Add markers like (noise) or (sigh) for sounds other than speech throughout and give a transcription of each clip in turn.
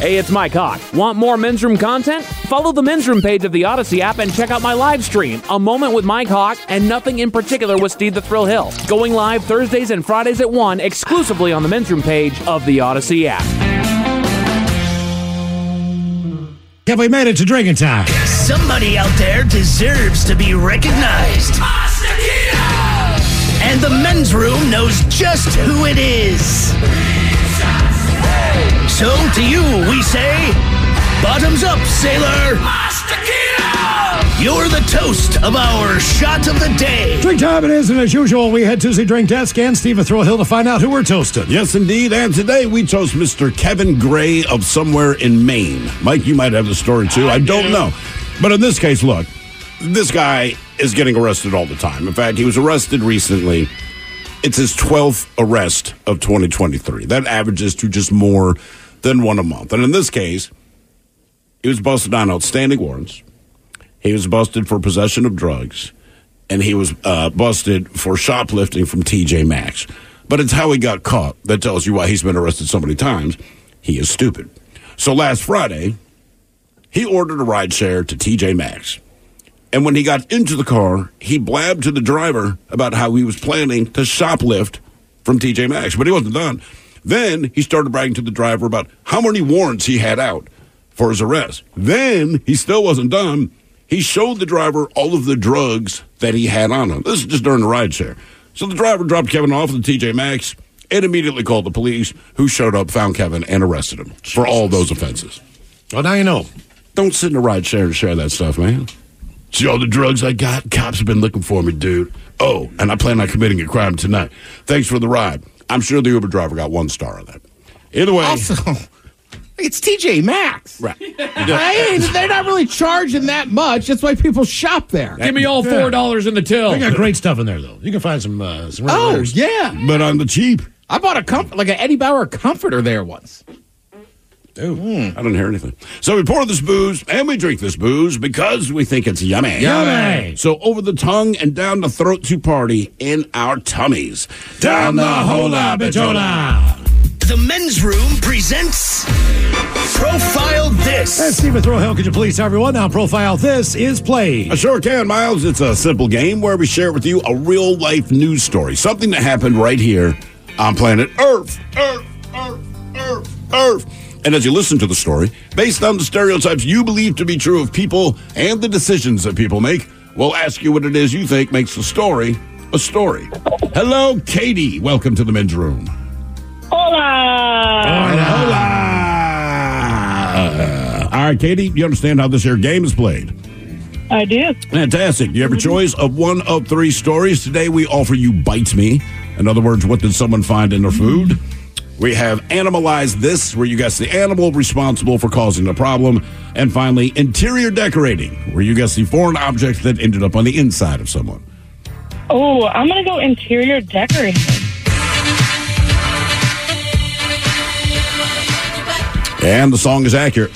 Hey, it's Mike Hawk. Want more men's room content? Follow the men's room page of the Odyssey app and check out my live stream, A Moment with Mike Hawk, and Nothing in Particular with Steve the Thrill Hill. Going live Thursdays and Fridays at 1 exclusively on the men's room page of the Odyssey app. Have we made it to drinking time? Somebody out there deserves to be recognized. And the men's room knows just who it is. So to you, we say, bottoms up, sailor. You're the toast of our shot of the day. Drink time it is, and as usual, we head to the drink desk and Steve Thrill Hill to find out who we're toasting. Yes, indeed. And today we toast Mr. Kevin Gray of somewhere in Maine. Mike, you might have the story too. I don't know. But in this case, look, this guy is getting arrested all the time. In fact, he was arrested recently. It's his 12th arrest of 2023. That averages to just more than one a month. And in this case, he was busted on outstanding warrants. He was busted for possession of drugs, and he was uh, busted for shoplifting from TJ Maxx. But it's how he got caught that tells you why he's been arrested so many times. He is stupid. So last Friday, he ordered a ride share to TJ Maxx. And when he got into the car, he blabbed to the driver about how he was planning to shoplift from TJ Maxx, but he wasn't done. Then he started bragging to the driver about how many warrants he had out for his arrest. Then he still wasn't done. He showed the driver all of the drugs that he had on him. This is just during the ride share. So the driver dropped Kevin off at the TJ Maxx and immediately called the police, who showed up, found Kevin, and arrested him for all those offenses. Well, now you know. Don't sit in a ride share and share that stuff, man. See all the drugs I got? Cops have been looking for me, dude. Oh, and I plan on committing a crime tonight. Thanks for the ride. I'm sure the Uber driver got one star on that. Either way, Also, (laughs) it's TJ Maxx. right. (laughs) Right? They're not really charging that much. That's why people shop there. Give me all $4 in the till. They got great stuff in there, though. You can find some. Uh, some Oh, yeah. But on the cheap. I bought a comfort like an Eddie Bauer comforter there once. Ooh, hmm. I didn't hear anything. So we pour this booze and we drink this booze because we think it's yummy. Yummy. So over the tongue and down the throat to party in our tummies. Down the hola bichola. The men's room presents Profile This. And Steve Thrill Hill, could you please tell everyone now profile this is played? I sure can, Miles. It's a simple game where we share with you a real life news story, something that happened right here on planet Earth. Earth, Earth, Earth, Earth. And as you listen to the story, based on the stereotypes you believe to be true of people and the decisions that people make, we'll ask you what it is you think makes the story a story. Hello, Katie. Welcome to the men's room. Hola. Hola. Uh, all right, Katie, you understand how this here game is played? I do. Fantastic. You have a mm-hmm. choice of one of three stories. Today we offer you Bite Me. In other words, what did someone find in their food? We have Animalize This, where you guess the animal responsible for causing the problem. And finally, Interior Decorating, where you guess the foreign object that ended up on the inside of someone. Oh, I'm gonna go interior decorating. And the song is accurate.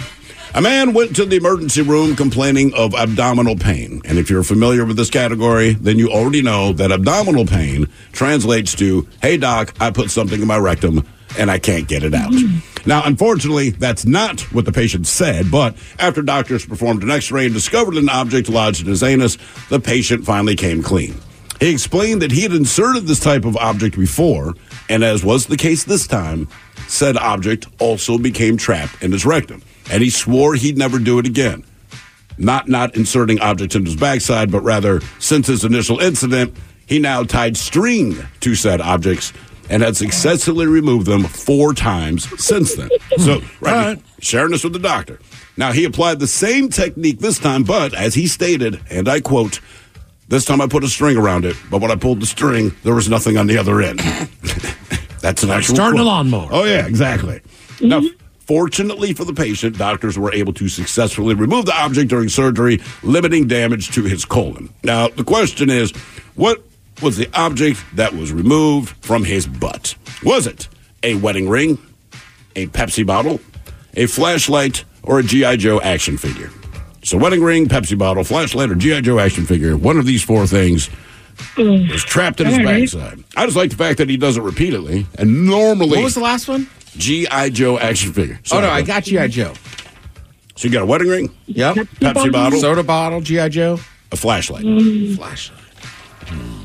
A man went to the emergency room complaining of abdominal pain. And if you're familiar with this category, then you already know that abdominal pain translates to, hey, doc, I put something in my rectum and I can't get it out. Mm-hmm. Now, unfortunately, that's not what the patient said, but after doctors performed an x ray and discovered an object lodged in his anus, the patient finally came clean. He explained that he had inserted this type of object before, and as was the case this time, said object also became trapped in his rectum. And he swore he'd never do it again. Not not inserting objects into his backside, but rather, since his initial incident, he now tied string to said objects and had successfully removed them four times since then. (laughs) So, right, sharing this with the doctor. Now, he applied the same technique this time, but as he stated, and I quote, this time I put a string around it, but when I pulled the string, there was nothing on the other end. (laughs) That's an actual Starting a quote. lawnmower. Oh, yeah, exactly. Mm-hmm. Now, fortunately for the patient, doctors were able to successfully remove the object during surgery, limiting damage to his colon. Now, the question is what was the object that was removed from his butt? Was it a wedding ring, a Pepsi bottle, a flashlight, or a G.I. Joe action figure? So, wedding ring, Pepsi bottle, flashlight, or G.I. Joe action figure, one of these four things mm. was trapped in his All right. backside. I just like the fact that he does it repeatedly, and normally. What was the last one? G.I. Joe action figure. Oh, no, I got G.I. Joe. So you got a wedding ring, Yep. Pepsi bottle, Soda bottle, G.I. Joe. a flashlight. Mm. Flashlight. Hmm.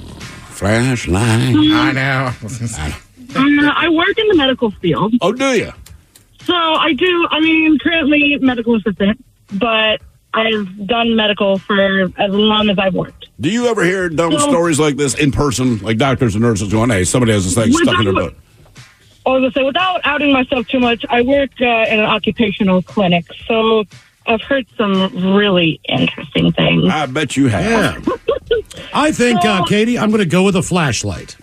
Flashlight. I know. (laughs) Uh, I work in the medical field. Oh, do you? So I do, I mean, currently medical assistant, but I've done medical for as long as I've worked. Do you ever hear dumb No. stories like this in person, like doctors and nurses going, "Hey, somebody has this thing stuck in their butt"? I was going to say, without outing myself too much, I work uh, in an occupational clinic. So I've heard some really interesting things. I bet you have. I think, uh, Katie, I'm going to go with a flashlight.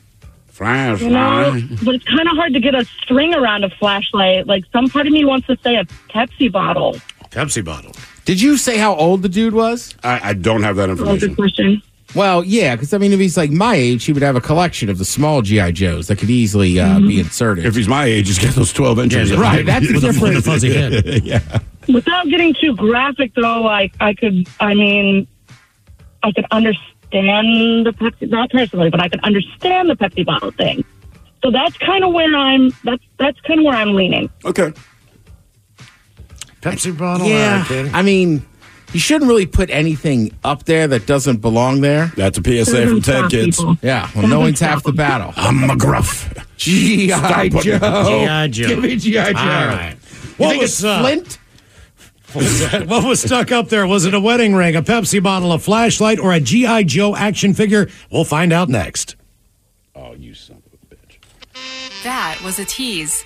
Flashlight. You know, but it's kind of hard to get a string around a flashlight. Like some part of me wants to say a Pepsi bottle. Pepsi bottle. Did you say how old the dude was? I, I don't have that Oh, good information. question. Well, yeah, because I mean, if he's like my age, he would have a collection of the small GI Joes that could easily uh, be inserted. If he's my age, just get those twelve inches. Yeah, right, that's (laughs) with, a, with a different. fuzzy head. (laughs) Without getting too graphic, though, like I could, I mean, I could understand the Pepsi, not personally, but I could understand the Pepsi bottle thing. So that's kind of where I'm. That's that's kind of where I'm leaning. Okay. Pepsi bottle. All yeah, right, I mean, you shouldn't really put anything up there that doesn't belong there. That's a PSA from Ted, Stop, kids. people. Yeah, well, knowing's half the battle. (laughs) I'm McGruff. GI Joe. G.I. Joe. Give me GI Joe. All right. You What think was, it's uh, Flint? What was stuck up there? Was it a wedding ring, a Pepsi bottle, a flashlight, or a G.I. Joe action figure? We'll find out next. Oh, you son of a bitch. That was a tease.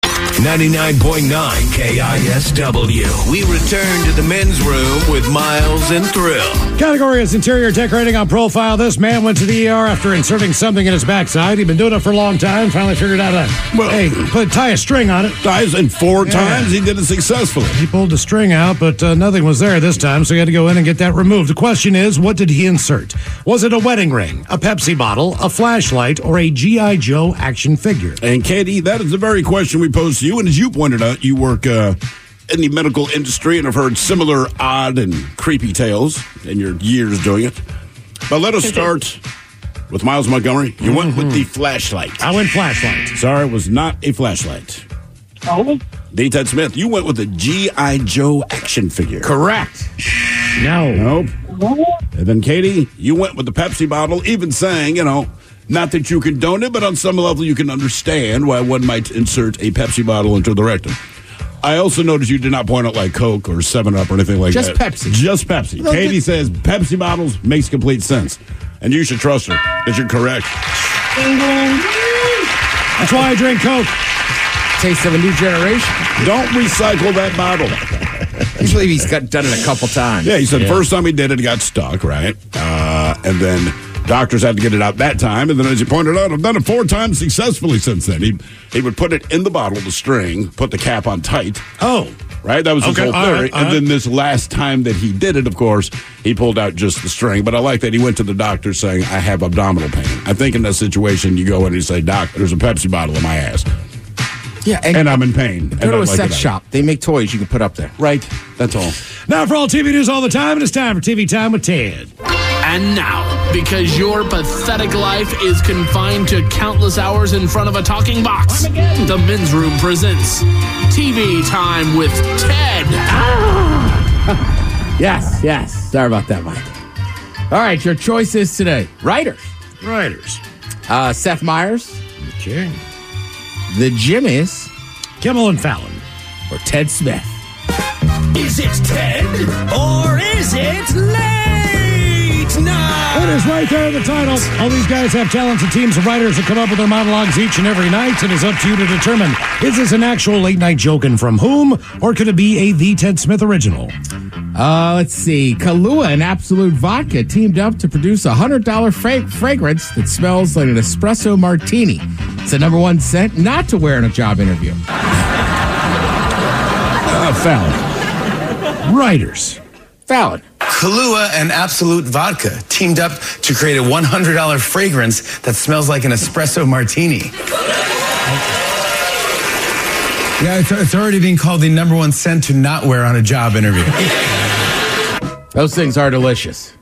99.9 KISW. We return to the men's room with Miles and Thrill. Category is interior decorating on profile. This man went to the ER after inserting something in his backside. He'd been doing it for a long time. Finally figured out a Well- hey, put tie a string on it. Dies in four Yeah. times. He did it successfully. He pulled the string out, but uh, nothing was there this time, so he had to go in and get that removed. The question is, what did he insert? Was it a wedding ring, a Pepsi bottle, a flashlight, or a G.I. Joe action figure? And Katie, that is the very question we posed to you, and as you pointed out, you work uh, in the medical industry and have heard similar odd and creepy tales in your years doing it. But let us start with Miles Montgomery. You went with the flashlight. I went flashlight. Sorry, it was not a flashlight. Oh, D. Ted Smith, you went with the G.I. Joe action figure. Correct. No. Nope. And then Katie, you went with the Pepsi bottle, even saying, you know, not that you condone it, but on some level you can understand why one might insert a Pepsi bottle into the rectum. I also noticed you did not point out like Coke or Seven Up or anything like Just that. Just Pepsi. Just Pepsi. No, Katie just- says Pepsi bottles makes complete sense, and you should trust her because you're correct. That's why I drink Coke. Taste of a new generation. Don't recycle that bottle. Usually he's got, done it a couple times. Yeah, he said first time he did it, he got stuck, right? Uh, and then doctors had to get it out that time. And then, as you pointed out, I've done it four times successfully since then. He he would put it in the bottle, the string, put the cap on tight. Oh. Right, that was his Okay, whole all theory. right, and right. then this last time that he did it, of course, he pulled out just the string. But I like that he went to the doctor saying, "I have abdominal pain." I think in that situation, you go in and you say, "Doc, there's a Pepsi bottle in my ass, Yeah, and, I'm in pain." go to a like sex shop. They make toys you can put up there. Right, that's all. Now for all TV news all the time, and it is time for TV Time with Ted. And now, because your pathetic life is confined to countless hours in front of a talking box, the men's room presents TV Time with Ted. (laughs) Yes, yes. Sorry about that, Mike. All right, your choices today. Writers. Writers. Uh, Seth Meyers, Okay. The Jimmies, Kimmel and Fallon. or Ted Smith. Is it Ted or is it late night? It is right there in the title. All these guys have talented teams of writers that come up with their monologues each and every night. It is up to you to determine is this an actual late night joke and from whom, or could it be a The Ted Smith original? Uh, let's see. Kahlua and Absolut Vodka teamed up to produce a $100 fra- fragrance that smells like an espresso martini. It's the number one scent not to wear in a job interview. Uh, Fallon. Writers. Fallon. Kahlua and Absolut Vodka teamed up to create a $100 fragrance that smells like an espresso martini. Yeah, it's, it's already being called the number one scent to not wear on a job interview. (laughs) Those things are delicious.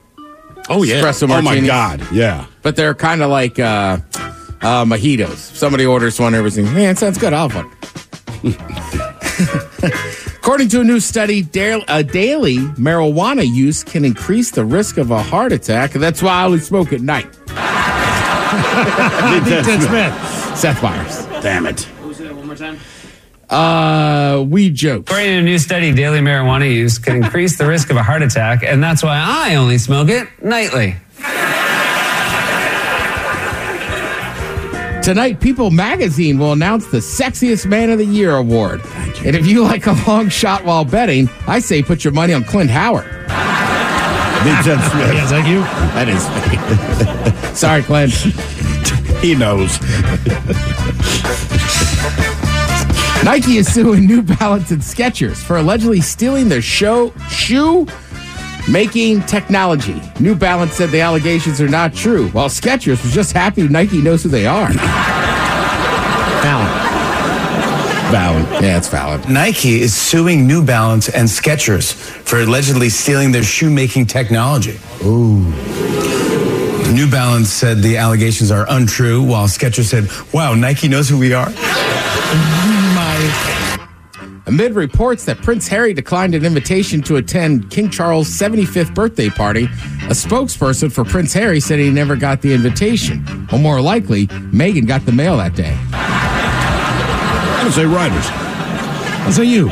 Oh, yeah. Espresso martini. Oh my. God, yeah. But they're kind of like uh, uh, mojitos. Somebody orders one, everything. Man, sounds good. I'll have one. (laughs) According to a new study, da- a daily marijuana use can increase the risk of a heart attack. and That's why I only smoke at night. The Ted Smith. (laughs) Seth Meyers. Damn it. One more time. Uh, weed jokes. According to a new study, daily marijuana use can increase the risk of a heart attack, and that's why I only smoke it nightly. Tonight, People Magazine will announce the Sexiest Man of the Year award. And if you like a long shot while betting, I say put your money on Clint Howard. (laughs) The Ted Smith. Yeah, thank you. That is me. (laughs) Sorry, Clint. (laughs) He knows. Nike is suing New Balance and Skechers for allegedly stealing their show shoe making technology. New Balance said the allegations are not true, while Skechers was just happy Nike knows who they are. Fallon. Fallon. Yeah, it's Fallon. Nike is suing New Balance and Skechers for allegedly stealing their shoemaking technology. Ooh. New Balance said the allegations are untrue, while Skechers said, wow, Nike knows who we are. (laughs) Amid reports that Prince Harry declined an invitation to attend King Charles' 75th birthday party, a spokesperson for Prince Harry said he never got the invitation. Or more likely, Meghan got the mail that day. I don't say writers. I'll say you.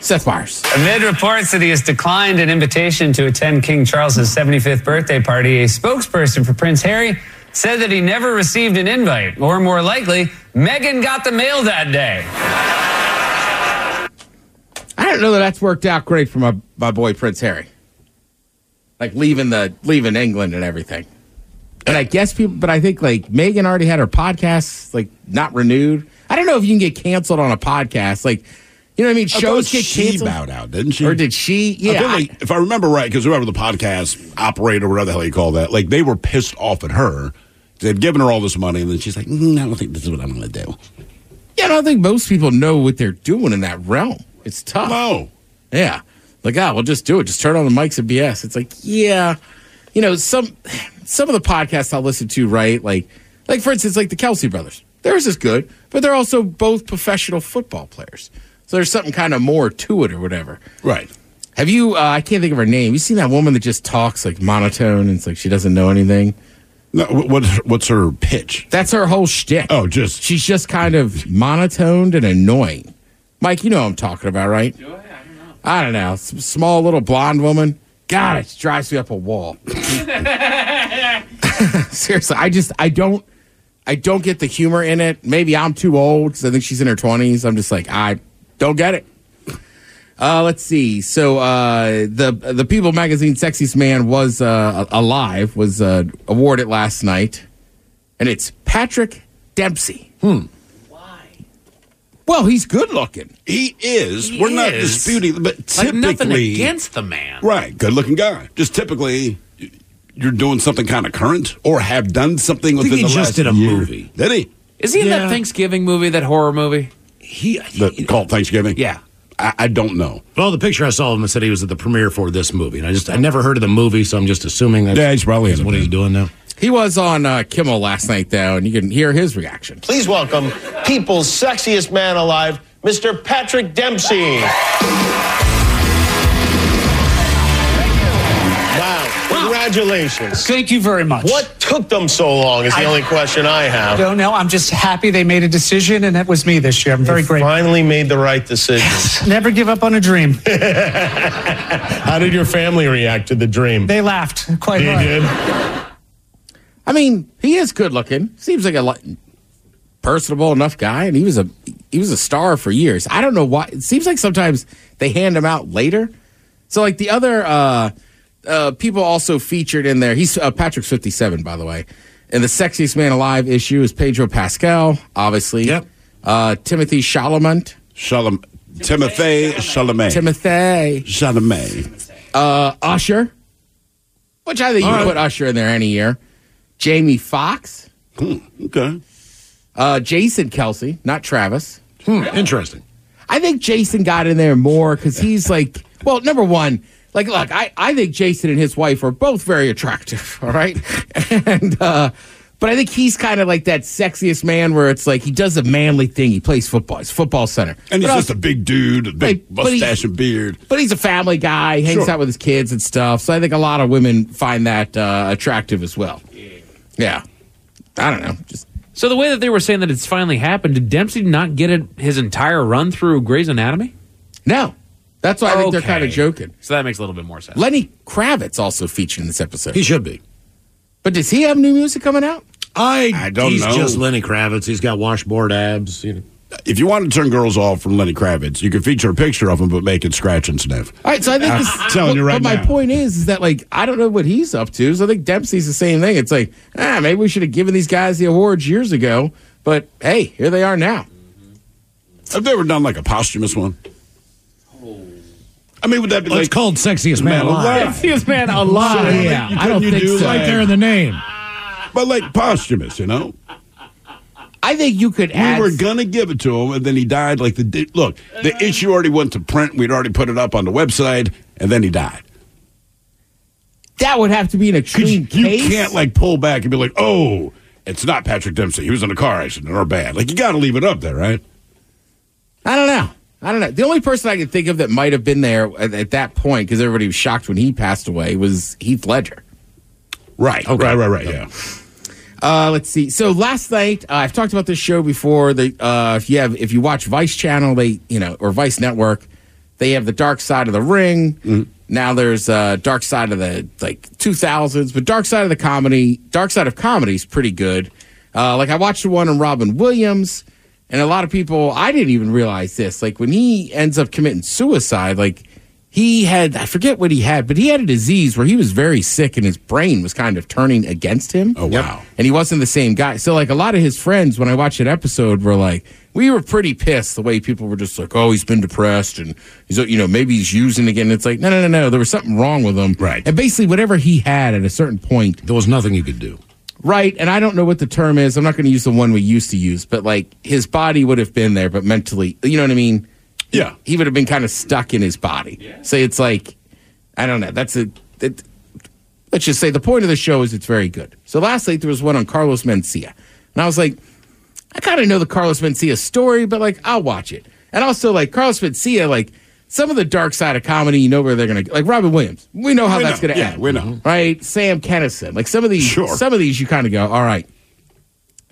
Seth Meyers. Amid reports that he has declined an invitation to attend King Charles's 75th birthday party, a spokesperson for Prince Harry said that he never received an invite, or more likely, Meghan got the mail that day. I don't know that that's worked out great for my, my boy Prince Harry. Like leaving the leaving England and everything. And I guess people, but I think like Meghan already had her podcast like not renewed. I don't know if you can get canceled on a podcast. Like, you know what I mean? Shows thought get she canceled. bowed out, didn't she? Or did she? I Yeah. feel like, if I remember right, because whoever the podcast operator, whatever the hell you call that, like they were pissed off at her. They'd given her all this money, and then she's like, mm, "I don't think this is what I'm going to do." Yeah, I don't think most people know what they're doing in that realm. It's tough. No. Yeah. Like, ah, we'll just do it. Just turn on the mics and BS. It's like, yeah. You know, some some of the podcasts I'll listen to, right? Like, like for instance, like the Kelce brothers. Theirs is good, but they're also both professional football players. So there's something kind of more to it or whatever. Right. Have you, uh, I can't think of her name. You seen that woman that just talks like monotone and it's like she doesn't know anything? No, wh- what, what's her pitch? That's her whole shtick. Oh, just. She's just kind of monotoned and annoying. Mike, you know what I'm talking about, right? I don't know. S- small little blonde woman. God, it drives me up a wall. (laughs) (laughs) Seriously, I just I don't I don't get the humor in it. Maybe I'm too old because I think she's in her 20s. I'm just like I don't get it. Uh, let's see. So uh, the the People Magazine Sexiest Man was uh, alive was uh, awarded last night, and it's Patrick Dempsey. Hmm. Well, he's good looking. He is. He We're not is. disputing, but Like typically, nothing against the man. right? Good looking guy. Just typically, you're doing something kind of current or have done something I think within he the just last did a year. movie. Did he? Is he in Yeah. that Thanksgiving movie, that horror movie? He, The called Thanksgiving. Yeah. I, I don't know. well, the picture I saw of him said he was at the premiere for this movie, and I just I never heard of the movie, so I'm just assuming that's Yeah, he's probably in that's it what he's doing now. He was on uh, Kimmel last night, though, and you can hear his reaction. Please welcome people's sexiest man alive, Mr. Patrick Dempsey. Wow, congratulations. Thank you very much. What took them so long is the only question I have. I have. don't know. I'm just happy they made a decision, and it was me this year. I'm very They grateful. Finally made the right decision. Never give up on a dream. (laughs) How did your family react to the dream? They laughed quite They hard. did. I mean, he is good looking. Seems like a personable enough guy, and he was a he was a star for years. I don't know why. It seems like sometimes they hand him out later. So like the other uh, uh, people also featured in there. He's uh, Patrick's fifty seven, by the way. And the sexiest man alive issue is Pedro Pascal, obviously. Yep. Uh, Timothy Chalamet. Shalom, Timothy Chalamet. Timothy. Chalamet. Uh, Usher, which I think you right. put Usher in there any year. Jamie Foxx. Hmm, okay. Uh, Jason Kelce, not Travis. Hmm, interesting. I think Jason got in there more because he's like, well, number one, like, look, I, I think Jason and his wife are both very attractive, (laughs) all right? And, uh, but I think he's kind of like that sexiest man where it's like he does a manly thing. He plays football. He's football center. And he's But just also- a big dude, a big But- but he- mustache and beard. but he's a family guy, hangs Sure. out with his kids and stuff. So I think a lot of women find that uh, attractive as well. Yeah. I don't know. Just So the way that they were saying that it's finally happened, did Dempsey not get it, his entire run through Grey's Anatomy? no. That's why I think they're kind of joking. So that makes a little bit more sense. Lenny Kravitz also featured in this episode. He should be. But does he have new music coming out? I, I don't he's know. just Lenny Kravitz. He's got washboard abs. You know. If you want to turn girls off from Lenny Kravitz, you can feature a picture of him, but make it scratch and sniff. All right, so I think I'm this, (laughs) telling you but- right But my now. point is, is that like I don't know what he's up to. So I think Dempsey's the same thing. It's like, ah, maybe we should have given these guys the awards years ago. But hey, here they are now. Have they ever done like a posthumous one? I mean, would that be Well, like it's called Sexiest Man Alive. Sexiest man (laughs) alive. So, yeah, you I don't couldn't think do so. like- Right there in the name. but like posthumous, you know? I think you could add. We were gonna give it to him, and then he died. Like the look, the uh-huh. issue already went to print. We'd already put it up on the website, and then he died. that would have to be an 'Cause extreme you case. You can't like pull back and be like, "Oh, it's not Patrick Dempsey. He was in a car accident or bad." Like you got to leave it up there, right? I don't know. I don't know. The only person I can think of that might have been there at, at that point, because everybody was shocked when he passed away, was Heath Ledger. Right. Right. Right. Right. Yeah. Uh, let's see. So last night, uh, I've talked about this show before. They, uh, if you have, if you watch Vice Channel, they, you know, or Vice Network, they have the Dark Side of the Ring. Now there's uh, Dark Side of the like 2000s, but Dark Side of the comedy, Dark Side of comedy is pretty good. Uh, like I watched the one on Robin Williams, and a lot of people, I didn't even realize this. Like when he ends up committing suicide, like he had, I forget what he had, but he had a disease where he was very sick and his brain was kind of turning against him. Oh wow. And he wasn't the same guy. So, like, a lot of his friends, when I watched that episode, were like, we were pretty pissed the way people were just like, oh, he's been depressed and he's, you know, maybe he's using again. It's like, no, no, no, no. There was something wrong with him. Right. And basically, whatever he had at a certain point, There was nothing you could do. Right, and I don't know what the term is. I'm not going to use the one we used to use, but like his body would have been there, but mentally, you know what I mean? Yeah. He would have been kind of stuck in his body. So it's like, I don't know. That's a. It, let's just say the point of the show is it's very good. So last night there was one on Carlos Mencia, and I was like, I kind of know the Carlos Mencia story, but like I'll watch it. And also like Carlos Mencia, like some of the dark side of comedy, you know where they're gonna like Robin Williams. We know how We that's know. gonna Yeah, end. we know. right? Sam Kinison, like some of these, Sure. some of these, you kind of go, all right.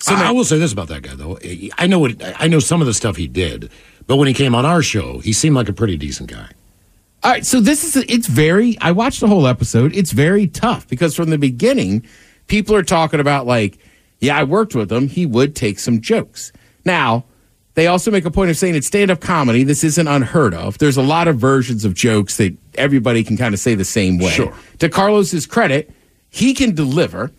So I, I will say this about that guy, though. I know what I know some of the stuff he did, but when he came on our show, he seemed like a pretty decent guy. All right, so this is it's very. I watched the whole episode. It's very tough because from the beginning, people are talking about like, yeah, I worked with him. He would take some jokes. Now, they also make a point of saying it's stand up comedy. This isn't unheard of. There's a lot of versions of jokes that everybody can kind of say the same way. Sure. To Carlos's credit, he can deliver.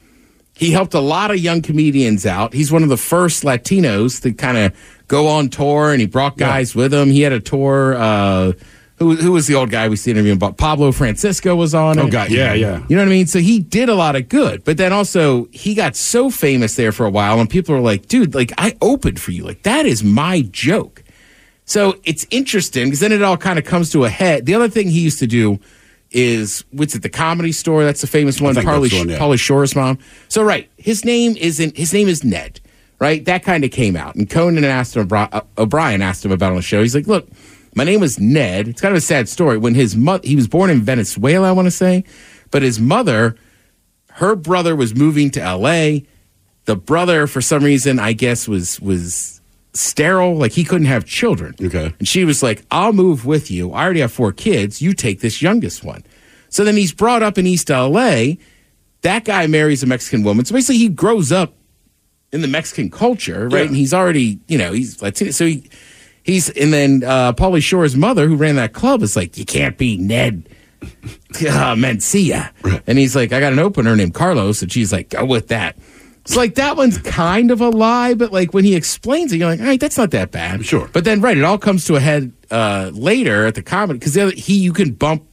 He helped a lot of young comedians out. He's one of the first Latinos to kind of go on tour, and he brought guys with him. He had a tour. Uh, who, who was the old guy we see interviewing But Pablo Francisco was on Oh, it. God. Yeah, yeah. You know what I mean? So he did a lot of good, but then also he got so famous there for a while, and people were like, dude, like I opened for you. Like that is my joke. So it's interesting because then it all kind of comes to a head. The other thing he used to do is what's it, the comedy store? That's the famous one, think Pauly, that's the one, yeah. Shore's mom. So right, his name isn't his name is Ned, right? That kind of came out, and Conan asked him, uh, O'Brien asked him about it on the show. He's like, look, my name was Ned. It's kind of a sad story. When his mother, he was born in Venezuela, I want to say, but his mother, her brother was moving to L.A. The brother, for some reason, I guess was was sterile, like he couldn't have children. Okay. And she was like, I'll move with you. I already have four kids. You take this youngest one. So then he's brought up in East LA. That guy marries a Mexican woman. So basically, he grows up in the Mexican culture, right? Yeah. And he's already, you know, he's Latino. So he, he's, and then uh, Pauly Shore's mother, who ran that club, is like, you can't be Ned (laughs) uh, Mencia. And he's like, I got an opener named Carlos. And she's like, go with that. So like that one's kind of a lie, but like when he explains it, you're like, all right, that's not that bad. Sure. But then right, it all comes to a head uh, later at the comedy because he you can bump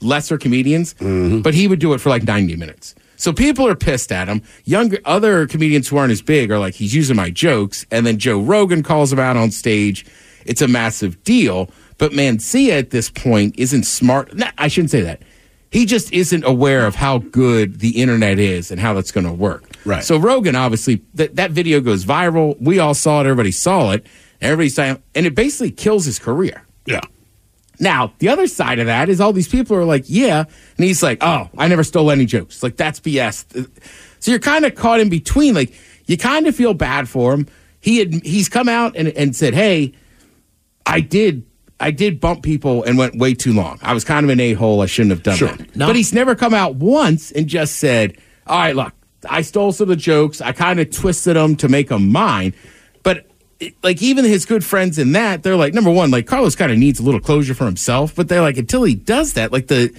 lesser comedians, but he would do it for like 90 minutes. So people are pissed at him. Younger other comedians who aren't as big are like, he's using my jokes, and then Joe Rogan calls him out on stage. It's a massive deal. But Mencia at this point isn't smart. Nah, I shouldn't say that. He just isn't aware of how good the internet is and how that's going to work. Right. So Rogan, obviously, that that video goes viral. We all saw it. Everybody saw it. Everybody's saying, and it basically kills his career. Yeah. Now, the other side of that is all these people are like, yeah. And he's like, oh, I never stole any jokes. Like, that's BS. So you're kind of caught in between. Like, you kind of feel bad for him. He had, he's come out and, and said, hey, I did. I did bump people and went way too long. I was kind of an a hole. I shouldn't have done Sure. that. No. But he's never come out once and just said, "All right, look, I stole some of the jokes. I kind of twisted them to make them mine." But it- like even his good friends in that, they're like, number one, like Carlos kind of needs a little closure for himself. But they're like, until he does that, like the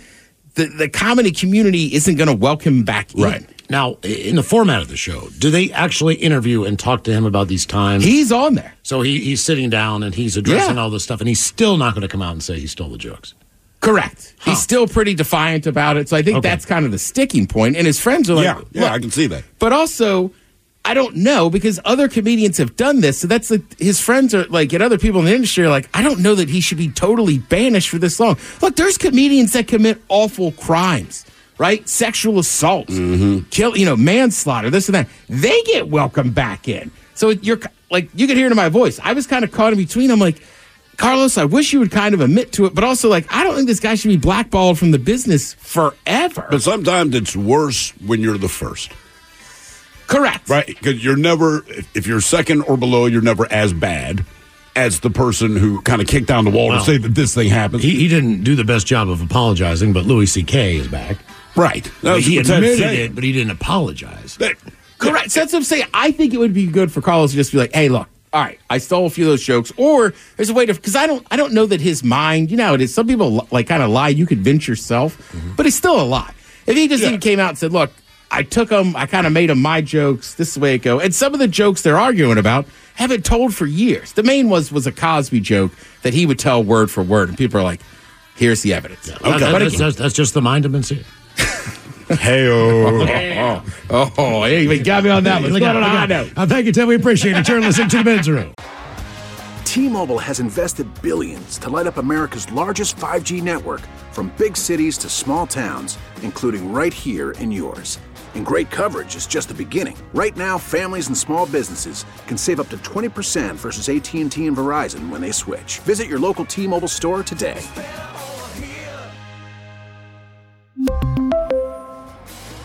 the, the comedy community isn't going to welcome him back in. Right. Now, in the format of the show, do they actually interview and talk to him about these times? He's on there. so he, he's sitting down and he's addressing Yeah. all this stuff, and he's still not going to come out and say he stole the jokes. Correct. He's still pretty defiant about it. So I think Okay. that's kind of the sticking point. And his friends are like, Yeah. Yeah, "Look, I can see that. But also, I don't know because other comedians have done this. So that's like his friends are like, and other people in the industry are like, I don't know that he should be totally banished for this long. Look, there's comedians that commit awful crimes, right? Sexual assault, mm-hmm. kill, you know, manslaughter, this and that. They get welcomed back in. So you're like, you can hear it in my voice. I was kind of caught in between. I'm like, Carlos, I wish you would kind of admit to it, but also like, I don't think this guy should be blackballed from the business forever. But sometimes it's worse when you're the first. Correct. Right? Because you're never, if if you're second or below, you're never as bad as the person who kind of kicked down the wall Well, to say that this thing happened. He, he didn't do the best job of apologizing, but Louis C.K. is back. right. But he what admitted it, but he didn't apologize. That- Correct. So that's what I'm saying. I think it would be good for Carlos to just be like, "Hey, look, all right, I stole a few of those jokes." Or there's a way to because I don't, I don't know that his mind. You know, it is. Some people like kind of lie. You convince yourself, mm-hmm. but it's still a lie. If he just Yeah. even came out and said, "Look, I took them. I kind of made them my jokes. This is the way it go." And some of the jokes they're arguing about have been told for years. The main was was a Cosby joke that he would tell word for word, and people are like, "Here's the evidence." That- But that's, again- that's, that's just the mind of Mencia. (laughs) Hey, (laughs) oh, oh, hey, you got me on that one. Look Look out, out, look look out. out. Uh, thank you, Tim. We appreciate it. You're listening to the men's room. T-Mobile has invested billions to light up America's largest 5G network from big cities to small towns, including right here in yours. And great coverage is just the beginning. Right now, families and small businesses can save up to 20% versus AT&T and Verizon when they switch. Visit your local T-Mobile store today.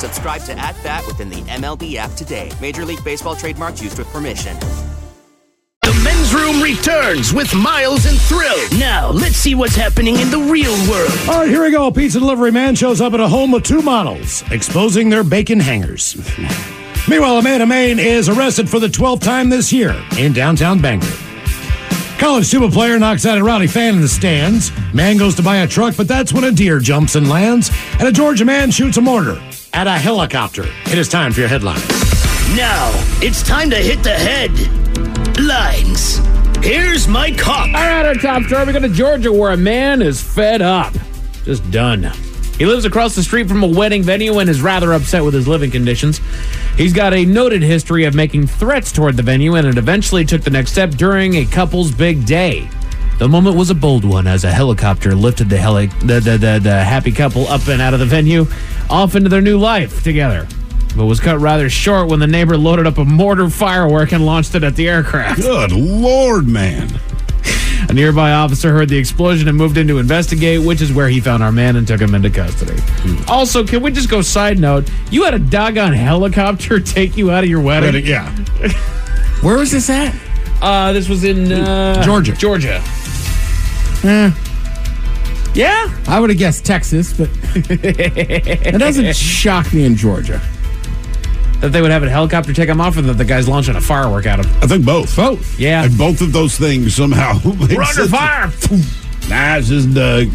Subscribe to At Bat within the MLB app today. Major League Baseball trademarks used with permission. The men's room returns with Miles and Thrill. Now, let's see what's happening in the real world. All right, here we go. A pizza delivery man shows up at a home with two models, exposing their bacon hangers. (laughs) Meanwhile, a man in Maine is arrested for the 12th time this year in downtown Bangor. College tuba player knocks out a rowdy fan in the stands. Man goes to buy a truck, but that's when a deer jumps and lands. And a Georgia man shoots a mortar at a helicopter. It is time for your headlines. Now, it's time to hit the head. Lines. Here's Mike Hawk. All right, our top story. We go to Georgia, where a man is fed up, just done. He lives across the street from a wedding venue and is rather upset with his living conditions. He's got a noted history of making threats toward the venue, and it eventually took the next step during a couple's big day. The moment was a bold one as a helicopter lifted the, heli- the, the, the, the happy couple up and out of the venue, off into their new life together. But was cut rather short when the neighbor loaded up a mortar firework and launched it at the aircraft. Good lord, man. A nearby officer heard the explosion and moved in to investigate, which is where he found our man and took him into custody. Also, can we just go side note? You had a doggone helicopter (laughs) take you out of your wedding? Wedding, yeah. Where was this at? Uh, this was in uh, Georgia. Georgia. Eh, Yeah? I would have guessed Texas, but (laughs) it doesn't shock me in Georgia. That they would have a helicopter take him off, and that the guy's launching a firework at him? I think both. Both. Yeah. And both of those things somehow. (laughs) We're under sense. fire! Nah, it's just Doug.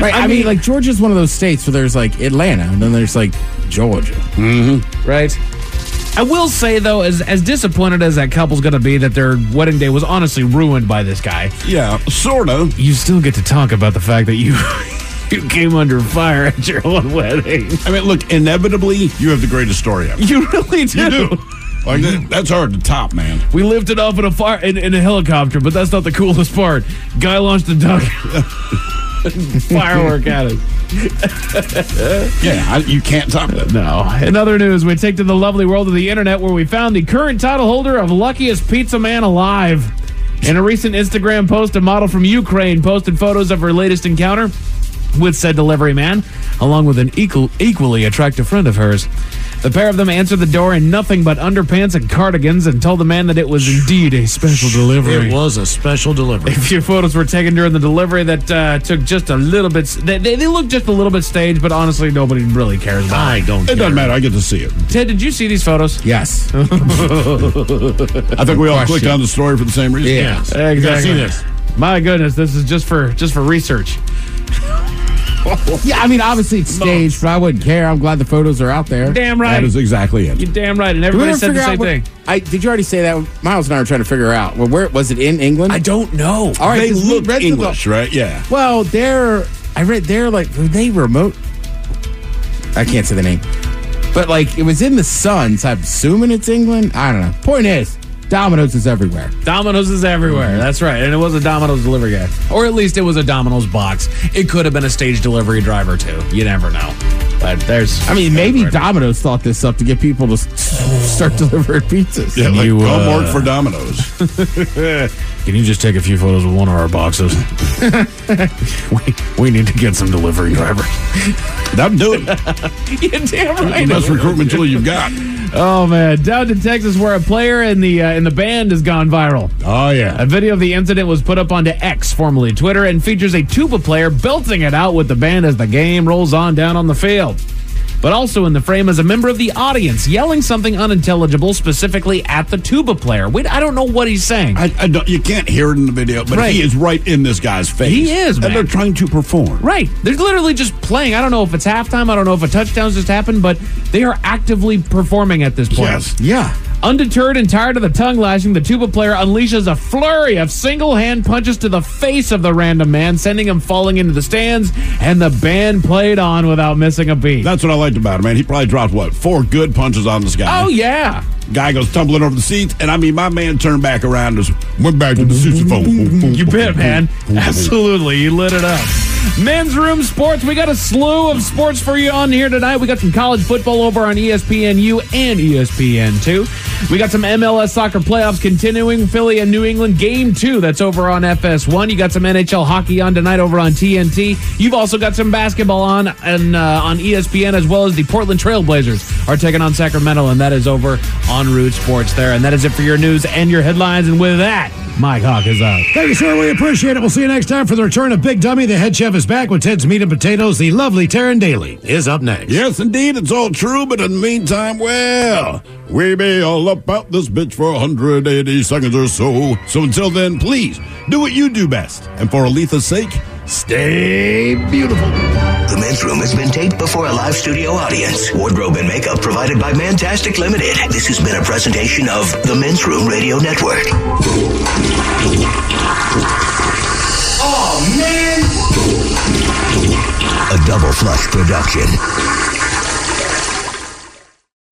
Right. I, mean, like Georgia's one of those states where there's like Atlanta, and then there's like Georgia. Mm-hmm. Right. I will say though, as as disappointed as that couple's gonna be that their wedding day was honestly ruined by this guy. Yeah, sort of. You still get to talk about the fact that you (laughs) you came under fire at your own wedding. I mean, look, inevitably, you have the greatest story ever. You really do. You do. Like, that- that's hard to top, man. We lifted off in a fire in, in a helicopter, but that's not the coolest part. Guy launched a duck (laughs) (laughs) firework at us. (laughs) Yeah, I, you can't top that. No. In other news, we take to the lovely world of the internet where we found the current title holder of Luckiest Pizza Man Alive. In a recent Instagram post, a model from Ukraine posted photos of her latest encounter with said delivery man, along with an equal, equally attractive friend of hers. The pair of them answered the door in nothing but underpants and cardigans and told the man that it was indeed a special delivery. It was a special delivery. A few photos were taken during the delivery that uh, took just a little bit. They, they, they look just a little bit staged, but honestly, nobody really cares about I it. don't It care. doesn't matter. I get to see it. Ted, did you see these photos? Yes. (laughs) I think we all clicked on the story for the same reason. Yeah. Exactly. You gotta see this. My goodness, this is just for just for research. (laughs) yeah, I mean, obviously it's staged, but I wouldn't care. I'm glad the photos are out there. Damn right. That is exactly it. You're damn right, and everybody said the same what- thing. I did you already say that? Miles and I were trying to figure out. Well, where was it in England? I don't know. All right, They look English, right? Yeah. Well, they're I read they're like were they remote. I can't say the name, but like it was in the sun, so I'm assuming it's England. I don't know. Point is, Domino's is everywhere. Domino's is everywhere. That's right. And it was a Domino's delivery guy. Or at least it was a Domino's box. It could have been a stage delivery driver, too. You never know. But there's. I mean, maybe Domino's thought this up to get people to s- start delivering pizzas. Yeah, like, you, come uh, work for Domino's. (laughs) Can you just take a few photos of one of our boxes? (laughs) we, we need to get some delivery drivers. That'll do it. (laughs) You're damn The best recruitment tool you've got. Oh man, down to Texas where a player in the uh, in the band has gone viral. Oh yeah. A video of the incident was put up onto X, formerly Twitter, and features a tuba player belting it out with the band as the game rolls on down on the field. But also in the frame is a member of the audience yelling something unintelligible, specifically at the tuba player. Wait, I don't know what he's saying. I, I don't, you can't hear it in the video, but Right. he is right in this guy's face. He is, man. And they're trying to perform. Right. They're literally just playing. I don't know if it's halftime. I don't know if a touchdown's just happened, but they are actively performing at this point. Yes. Yeah. Undeterred and tired of the tongue lashing, the tuba player unleashes a flurry of single hand punches to the face of the random man, sending him falling into the stands, and the band played on without missing a beat. That's what I liked about it, man. He probably dropped, what, four good punches on this guy. Oh, yeah. Guy goes tumbling over the seats, and I mean, my man turned back around and went back to the sousaphone. You bet, man. Absolutely. He lit it up. Men's Room Sports. We got a slew of sports for you on here tonight. We got some college football over on ESPNU and E ESPN2. We got some MLS soccer playoffs continuing. Philly and New England game two. That's over on FS1. You got some NHL hockey on tonight over on TNT. You've also got some basketball on and uh, on ESPN as well as the Portland Trailblazers are taking on Sacramento, and that is over on Root Sports there. And that is it for your news and your headlines. And with that, Mike Hawk is out. Thank you, sir. We appreciate it. We'll see you next time for the return of Big Dummy. The head chef is back with Ted's Meat and Potatoes. The lovely Taryn Daly is up next. Yes, indeed, it's all true, but in the meantime, well, we be all up about this bitch for 180 seconds or so. So until then, please do what you do best. And for Aletha's sake, stay beautiful. The men's room has been taped before a live studio audience. Wardrobe and makeup provided by Mantastic Limited. This has been a presentation of the Men's Room Radio Network. Oh, man! A double flush production.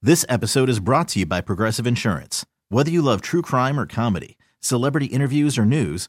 This episode is brought to you by Progressive Insurance. Whether you love true crime or comedy, celebrity interviews or news,